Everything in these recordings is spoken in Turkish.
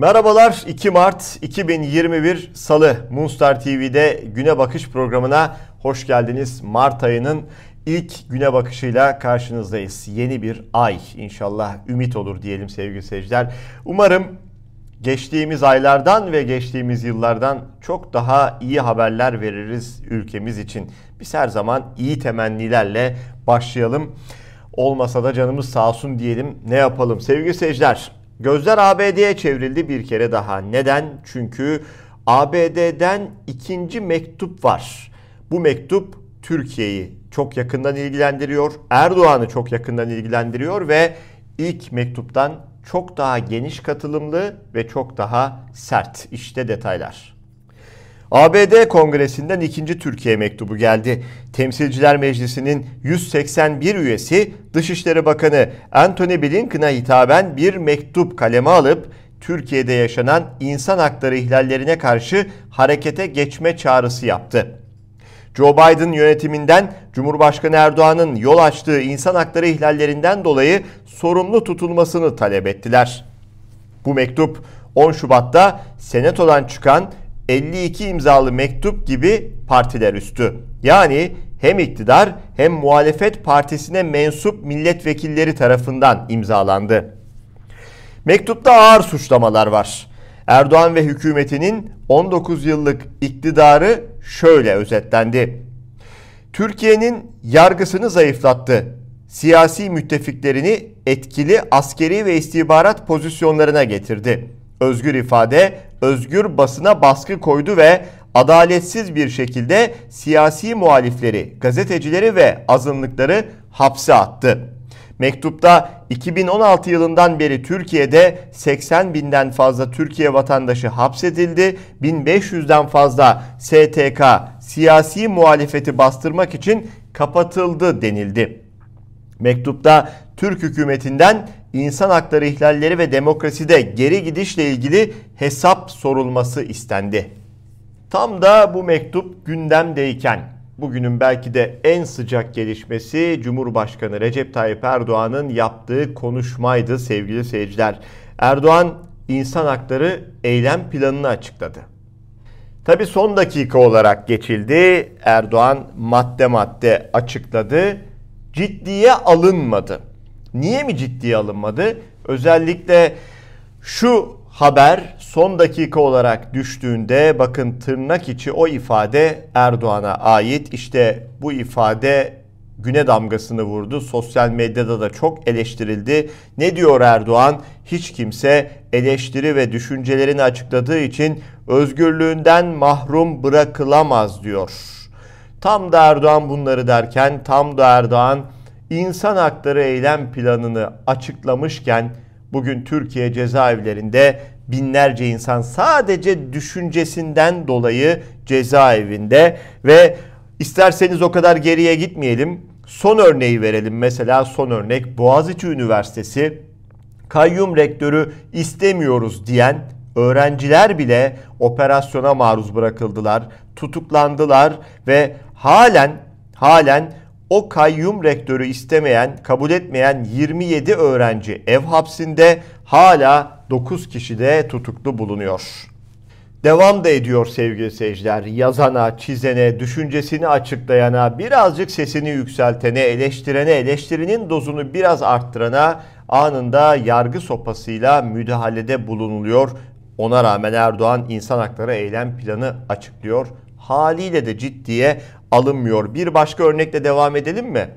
Merhabalar 2 Mart 2021 Salı Moonstar TV'de Güne Bakış programına hoş geldiniz. Mart ayının ilk güne bakışıyla karşınızdayız. Yeni bir ay inşallah ümit olur diyelim sevgili seyirciler. Umarım geçtiğimiz aylardan ve geçtiğimiz yıllardan çok daha iyi haberler veririz ülkemiz için. Biz her zaman iyi temennilerle başlayalım. Olmasa da canımız sağ olsun diyelim. Ne yapalım sevgili seyirciler? Gözler ABD'ye çevrildi bir kere daha. Neden? Çünkü ABD'den ikinci mektup var. Bu mektup Türkiye'yi çok yakından ilgilendiriyor. Erdoğan'ı çok yakından ilgilendiriyor ve ilk mektuptan çok daha geniş katılımlı ve çok daha sert. İşte detaylar. ABD Kongresi'nden ikinci Türkiye mektubu geldi. Temsilciler Meclisi'nin 181 üyesi Dışişleri Bakanı Anthony Blinken'a hitaben bir mektup kaleme alıp Türkiye'de yaşanan insan hakları ihlallerine karşı harekete geçme çağrısı yaptı. Joe Biden yönetiminden Cumhurbaşkanı Erdoğan'ın yol açtığı insan hakları ihlallerinden dolayı sorumlu tutulmasını talep ettiler. Bu mektup 10 Şubat'ta Senato'dan çıkan 52 imzalı mektup gibi partiler üstü. Yani hem iktidar hem muhalefet partisine mensup milletvekilleri tarafından imzalandı. Mektupta ağır suçlamalar var. Erdoğan ve hükümetinin 19 yıllık iktidarı şöyle özetlendi. Türkiye'nin yargısını zayıflattı. Siyasi müttefiklerini etkili askeri ve istihbarat pozisyonlarına getirdi. Özgür ifade, özgür basına baskı koydu ve adaletsiz bir şekilde siyasi muhalifleri, gazetecileri ve azınlıkları hapse attı. Mektupta 2016 yılından beri Türkiye'de 80 binden fazla Türkiye vatandaşı hapsedildi. 1500'den fazla STK siyasi muhalefeti bastırmak için kapatıldı denildi. Mektupta Türk hükümetinden insan hakları ihlalleri ve demokraside geri gidişle ilgili hesap sorulması istendi. Tam da bu mektup gündemdeyken bugünün belki de en sıcak gelişmesi Cumhurbaşkanı Recep Tayyip Erdoğan'ın yaptığı konuşmaydı sevgili seyirciler. Erdoğan insan hakları eylem planını açıkladı. Tabi son dakika olarak geçildi. Erdoğan madde madde açıkladı. Ciddiye alınmadı. Niye mi ciddiye alınmadı? Özellikle şu haber son dakika olarak düştüğünde bakın tırnak içi o ifade Erdoğan'a ait. İşte bu ifade güne damgasını vurdu. Sosyal medyada da çok eleştirildi. Ne diyor Erdoğan? Hiç kimse eleştiri ve düşüncelerini açıkladığı için özgürlüğünden mahrum bırakılamaz diyor. Tam da Erdoğan bunları derken tam da Erdoğan insan hakları eylem planını açıklamışken bugün Türkiye cezaevlerinde binlerce insan sadece düşüncesinden dolayı cezaevinde ve isterseniz o kadar geriye gitmeyelim. Son örneği verelim. Mesela son örnek Boğaziçi Üniversitesi kayyum rektörü istemiyoruz diyen öğrenciler bile operasyona maruz bırakıldılar, tutuklandılar ve halen halen o kayyum rektörü istemeyen, kabul etmeyen 27 öğrenci ev hapsinde hala 9 kişi de tutuklu bulunuyor. Devam da ediyor sevgili seyirciler. Yazana, çizene, düşüncesini açıklayana, birazcık sesini yükseltene, eleştirene, eleştirinin dozunu biraz arttırana anında yargı sopasıyla müdahalede bulunuluyor. Ona rağmen Erdoğan insan hakları eylem planı açıklıyor. Haliyle de ciddiye alınmıyor. Bir başka örnekle devam edelim mi?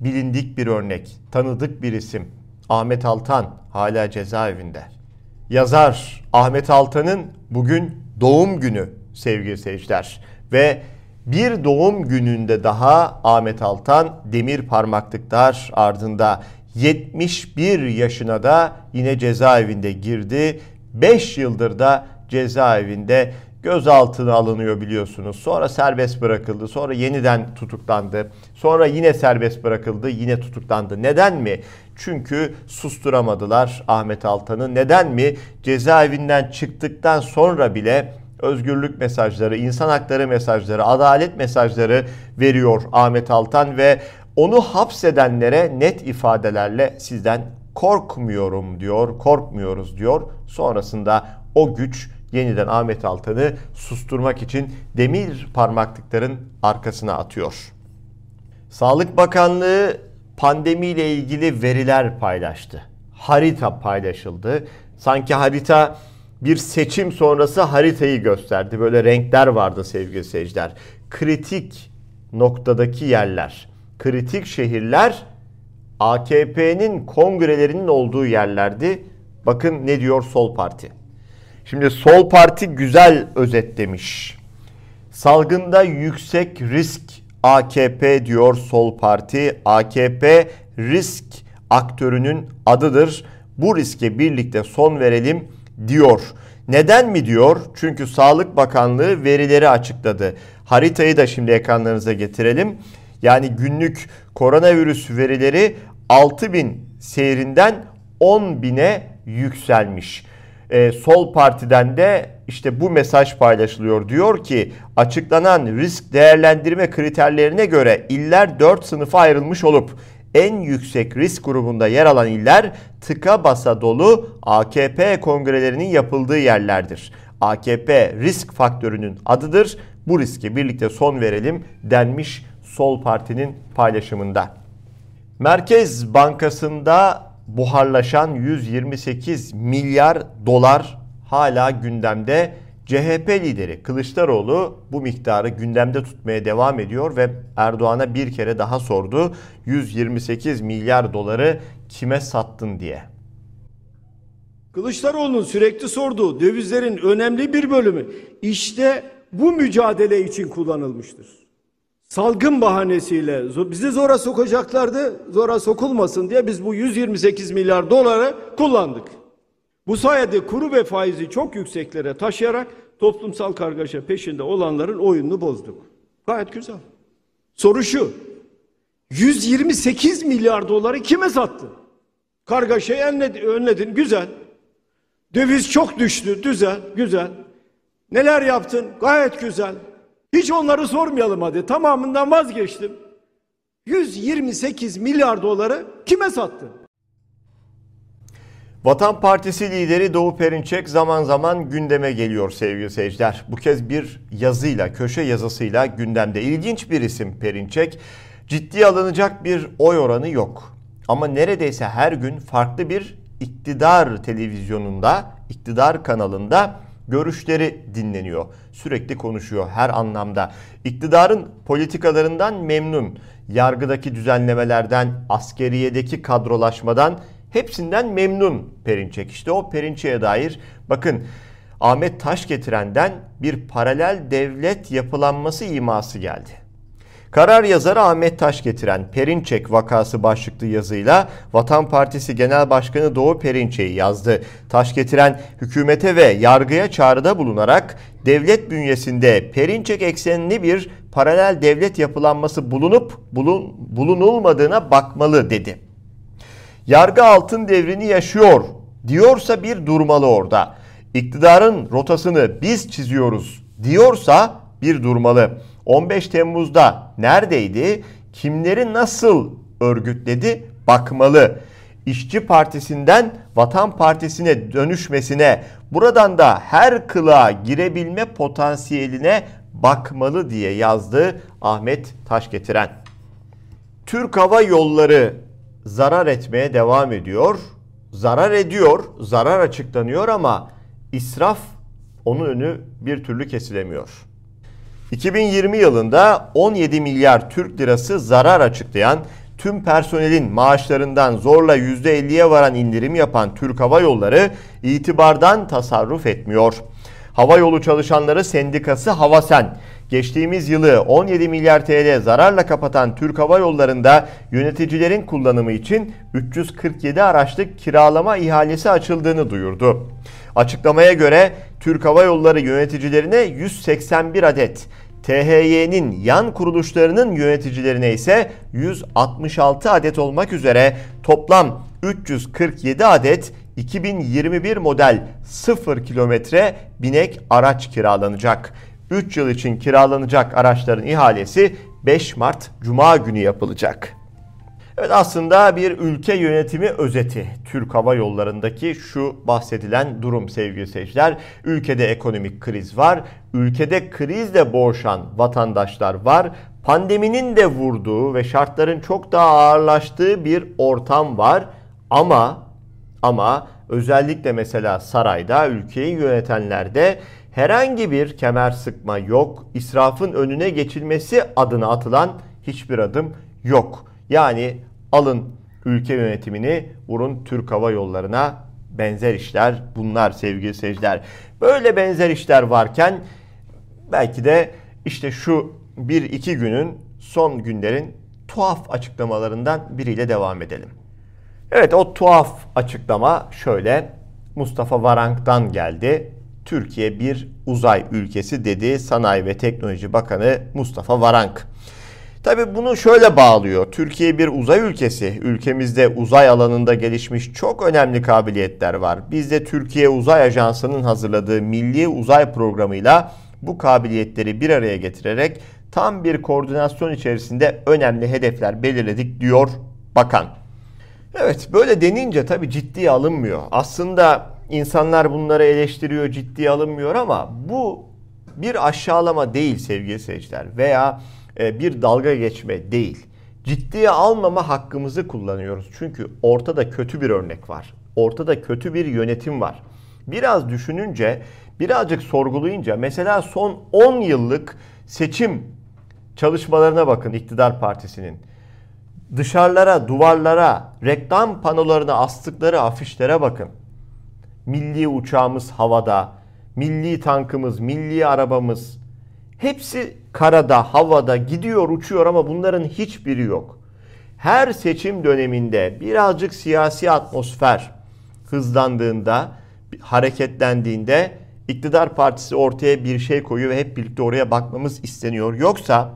Bilindik bir örnek, tanıdık bir isim. Ahmet Altan hala cezaevinde. Yazar Ahmet Altan'ın bugün doğum günü sevgili seyirciler. Ve bir doğum gününde daha Ahmet Altan demir parmaklıklar ardında 71 yaşına da yine cezaevinde girdi. 5 yıldır da cezaevinde gözaltına alınıyor biliyorsunuz. Sonra serbest bırakıldı. Sonra yeniden tutuklandı. Sonra yine serbest bırakıldı. Yine tutuklandı. Neden mi? Çünkü susturamadılar Ahmet Altan'ı. Neden mi? Cezaevinden çıktıktan sonra bile özgürlük mesajları, insan hakları mesajları, adalet mesajları veriyor Ahmet Altan ve onu hapsedenlere net ifadelerle sizden korkmuyorum diyor, korkmuyoruz diyor. Sonrasında o güç yeniden Ahmet Altan'ı susturmak için demir parmaklıkların arkasına atıyor. Sağlık Bakanlığı pandemiyle ilgili veriler paylaştı. Harita paylaşıldı. Sanki harita bir seçim sonrası haritayı gösterdi. Böyle renkler vardı sevgili seyirciler. Kritik noktadaki yerler, kritik şehirler AKP'nin kongrelerinin olduğu yerlerdi. Bakın ne diyor Sol Parti. Şimdi Sol Parti güzel özetlemiş. Salgında yüksek risk AKP diyor Sol Parti. AKP risk aktörünün adıdır. Bu riske birlikte son verelim diyor. Neden mi diyor? Çünkü Sağlık Bakanlığı verileri açıkladı. Haritayı da şimdi ekranlarınıza getirelim. Yani günlük koronavirüs verileri 6000 seyrinden 10.000'e yükselmiş. Ee, Sol Parti'den de işte bu mesaj paylaşılıyor. Diyor ki açıklanan risk değerlendirme kriterlerine göre iller 4 sınıfa ayrılmış olup en yüksek risk grubunda yer alan iller tıka basa dolu AKP kongrelerinin yapıldığı yerlerdir. AKP risk faktörünün adıdır. Bu riske birlikte son verelim denmiş Sol Parti'nin paylaşımında. Merkez Bankası'nda buharlaşan 128 milyar dolar hala gündemde. CHP lideri Kılıçdaroğlu bu miktarı gündemde tutmaya devam ediyor ve Erdoğan'a bir kere daha sordu. 128 milyar doları kime sattın diye. Kılıçdaroğlu'nun sürekli sorduğu dövizlerin önemli bir bölümü işte bu mücadele için kullanılmıştır. Salgın bahanesiyle bizi zora sokacaklardı. Zora sokulmasın diye biz bu 128 milyar doları kullandık. Bu sayede kuru ve faizi çok yükseklere taşıyarak toplumsal kargaşa peşinde olanların oyununu bozduk. Gayet güzel. Soru şu. 128 milyar doları kime sattı? Kargaşayı önledin. Güzel. Döviz çok düştü. Güzel. Güzel. Neler yaptın? Gayet güzel. Hiç onları sormayalım hadi. Tamamından vazgeçtim. 128 milyar doları kime sattı? Vatan Partisi lideri Doğu Perinçek zaman zaman gündeme geliyor sevgili seyirciler. Bu kez bir yazıyla, köşe yazısıyla gündemde. İlginç bir isim Perinçek. Ciddi alınacak bir oy oranı yok. Ama neredeyse her gün farklı bir iktidar televizyonunda, iktidar kanalında görüşleri dinleniyor. Sürekli konuşuyor her anlamda. İktidarın politikalarından memnun. Yargıdaki düzenlemelerden, askeriyedeki kadrolaşmadan hepsinden memnun Perinçek. İşte o Perinçek'e dair bakın Ahmet Taş getirenden bir paralel devlet yapılanması iması geldi. Karar yazarı Ahmet Taş getiren Perinçek vakası başlıklı yazıyla Vatan Partisi Genel Başkanı Doğu Perinçek'i yazdı. Taş getiren hükümete ve yargıya çağrıda bulunarak devlet bünyesinde Perinçek eksenli bir paralel devlet yapılanması bulunup bulun, bulunulmadığına bakmalı dedi. Yargı altın devrini yaşıyor diyorsa bir durmalı orada. İktidarın rotasını biz çiziyoruz diyorsa bir durmalı. 15 Temmuz'da neredeydi? Kimleri nasıl örgütledi? Bakmalı. İşçi Partisi'nden Vatan Partisi'ne dönüşmesine, buradan da her kılığa girebilme potansiyeline bakmalı diye yazdı Ahmet Taşgetiren. Türk Hava Yolları zarar etmeye devam ediyor. Zarar ediyor, zarar açıklanıyor ama israf onun önü bir türlü kesilemiyor. 2020 yılında 17 milyar Türk lirası zarar açıklayan tüm personelin maaşlarından zorla %50'ye varan indirim yapan Türk Hava Yolları itibardan tasarruf etmiyor. Hava yolu çalışanları sendikası Havasen geçtiğimiz yılı 17 milyar TL zararla kapatan Türk Hava Yolları'nda yöneticilerin kullanımı için 347 araçlık kiralama ihalesi açıldığını duyurdu. Açıklamaya göre Türk Hava Yolları yöneticilerine 181 adet, THY'nin yan kuruluşlarının yöneticilerine ise 166 adet olmak üzere toplam 347 adet 2021 model 0 kilometre binek araç kiralanacak. 3 yıl için kiralanacak araçların ihalesi 5 Mart Cuma günü yapılacak. Evet aslında bir ülke yönetimi özeti. Türk Hava Yolları'ndaki şu bahsedilen durum sevgili seyirciler. Ülkede ekonomik kriz var. Ülkede krizle boğuşan vatandaşlar var. Pandeminin de vurduğu ve şartların çok daha ağırlaştığı bir ortam var. Ama ama özellikle mesela sarayda ülkeyi yönetenlerde herhangi bir kemer sıkma yok. İsrafın önüne geçilmesi adına atılan hiçbir adım yok. Yani alın ülke yönetimini vurun Türk Hava Yolları'na benzer işler bunlar sevgili seyirciler. Böyle benzer işler varken belki de işte şu bir iki günün son günlerin tuhaf açıklamalarından biriyle devam edelim. Evet o tuhaf açıklama şöyle Mustafa Varank'tan geldi. Türkiye bir uzay ülkesi dedi Sanayi ve Teknoloji Bakanı Mustafa Varank. Tabi bunu şöyle bağlıyor. Türkiye bir uzay ülkesi. Ülkemizde uzay alanında gelişmiş çok önemli kabiliyetler var. Biz de Türkiye Uzay Ajansı'nın hazırladığı Milli Uzay Programı'yla bu kabiliyetleri bir araya getirerek tam bir koordinasyon içerisinde önemli hedefler belirledik diyor bakan. Evet böyle denince tabii ciddiye alınmıyor. Aslında insanlar bunları eleştiriyor ciddiye alınmıyor ama bu bir aşağılama değil sevgili seyirciler veya bir dalga geçme değil. Ciddiye almama hakkımızı kullanıyoruz. Çünkü ortada kötü bir örnek var. Ortada kötü bir yönetim var. Biraz düşününce, birazcık sorgulayınca mesela son 10 yıllık seçim çalışmalarına bakın iktidar partisinin. Dışarılara, duvarlara, reklam panolarına astıkları afişlere bakın. Milli uçağımız havada, milli tankımız, milli arabamız, Hepsi karada, havada gidiyor, uçuyor ama bunların hiçbiri yok. Her seçim döneminde birazcık siyasi atmosfer hızlandığında, hareketlendiğinde iktidar partisi ortaya bir şey koyuyor ve hep birlikte oraya bakmamız isteniyor. Yoksa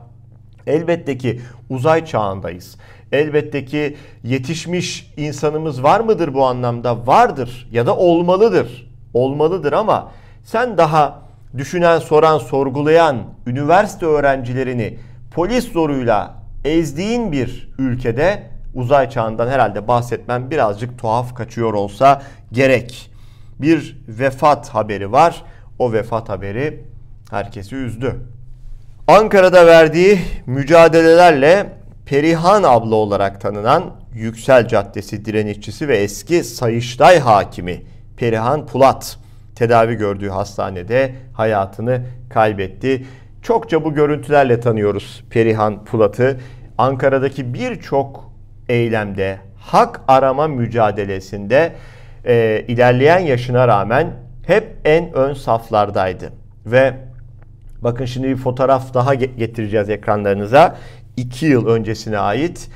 elbette ki uzay çağındayız. Elbette ki yetişmiş insanımız var mıdır bu anlamda? Vardır ya da olmalıdır. Olmalıdır ama sen daha düşünen, soran, sorgulayan üniversite öğrencilerini polis zoruyla ezdiğin bir ülkede uzay çağından herhalde bahsetmem birazcık tuhaf kaçıyor olsa gerek. Bir vefat haberi var. O vefat haberi herkesi üzdü. Ankara'da verdiği mücadelelerle Perihan abla olarak tanınan Yüksel Caddesi direnişçisi ve eski Sayıştay hakimi Perihan Pulat tedavi gördüğü hastanede hayatını kaybetti. Çokça bu görüntülerle tanıyoruz Perihan Pulat'ı. Ankara'daki birçok eylemde, hak arama mücadelesinde e, ilerleyen yaşına rağmen hep en ön saflardaydı. Ve bakın şimdi bir fotoğraf daha getireceğiz ekranlarınıza. İki yıl öncesine ait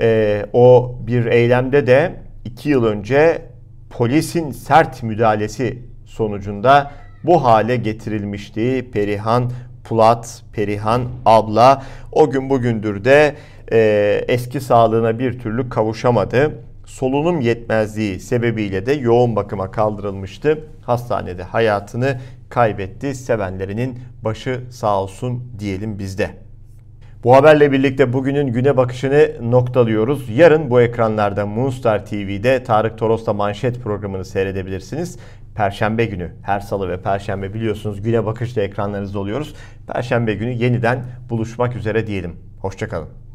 e, o bir eylemde de iki yıl önce polisin sert müdahalesi sonucunda bu hale getirilmişti. Perihan Pulat, Perihan abla o gün bugündür de e, eski sağlığına bir türlü kavuşamadı. Solunum yetmezliği sebebiyle de yoğun bakıma kaldırılmıştı. Hastanede hayatını kaybetti. Sevenlerinin başı sağ olsun diyelim bizde. Bu haberle birlikte bugünün güne bakışını noktalıyoruz. Yarın bu ekranlarda Moonstar TV'de Tarık Toros'la manşet programını seyredebilirsiniz. Perşembe günü her salı ve perşembe biliyorsunuz güne bakışta ekranlarınızda oluyoruz. Perşembe günü yeniden buluşmak üzere diyelim. Hoşçakalın.